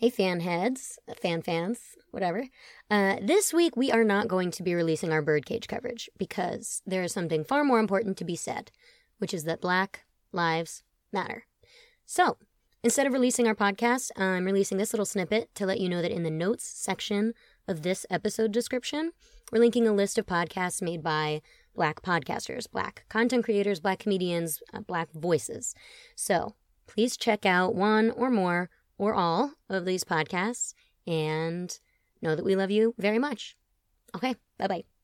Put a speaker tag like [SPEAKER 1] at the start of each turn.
[SPEAKER 1] Hey, fan heads, fan fans, whatever. Uh, this week, we are not going to be releasing our birdcage coverage because there is something far more important to be said, which is that Black Lives Matter. So, instead of releasing our podcast, I'm releasing this little snippet to let you know that in the notes section of this episode description, we're linking a list of podcasts made by Black podcasters, Black content creators, Black comedians, uh, Black voices. So, please check out one or more or all of these podcasts and know that we love you very much. Okay, bye bye.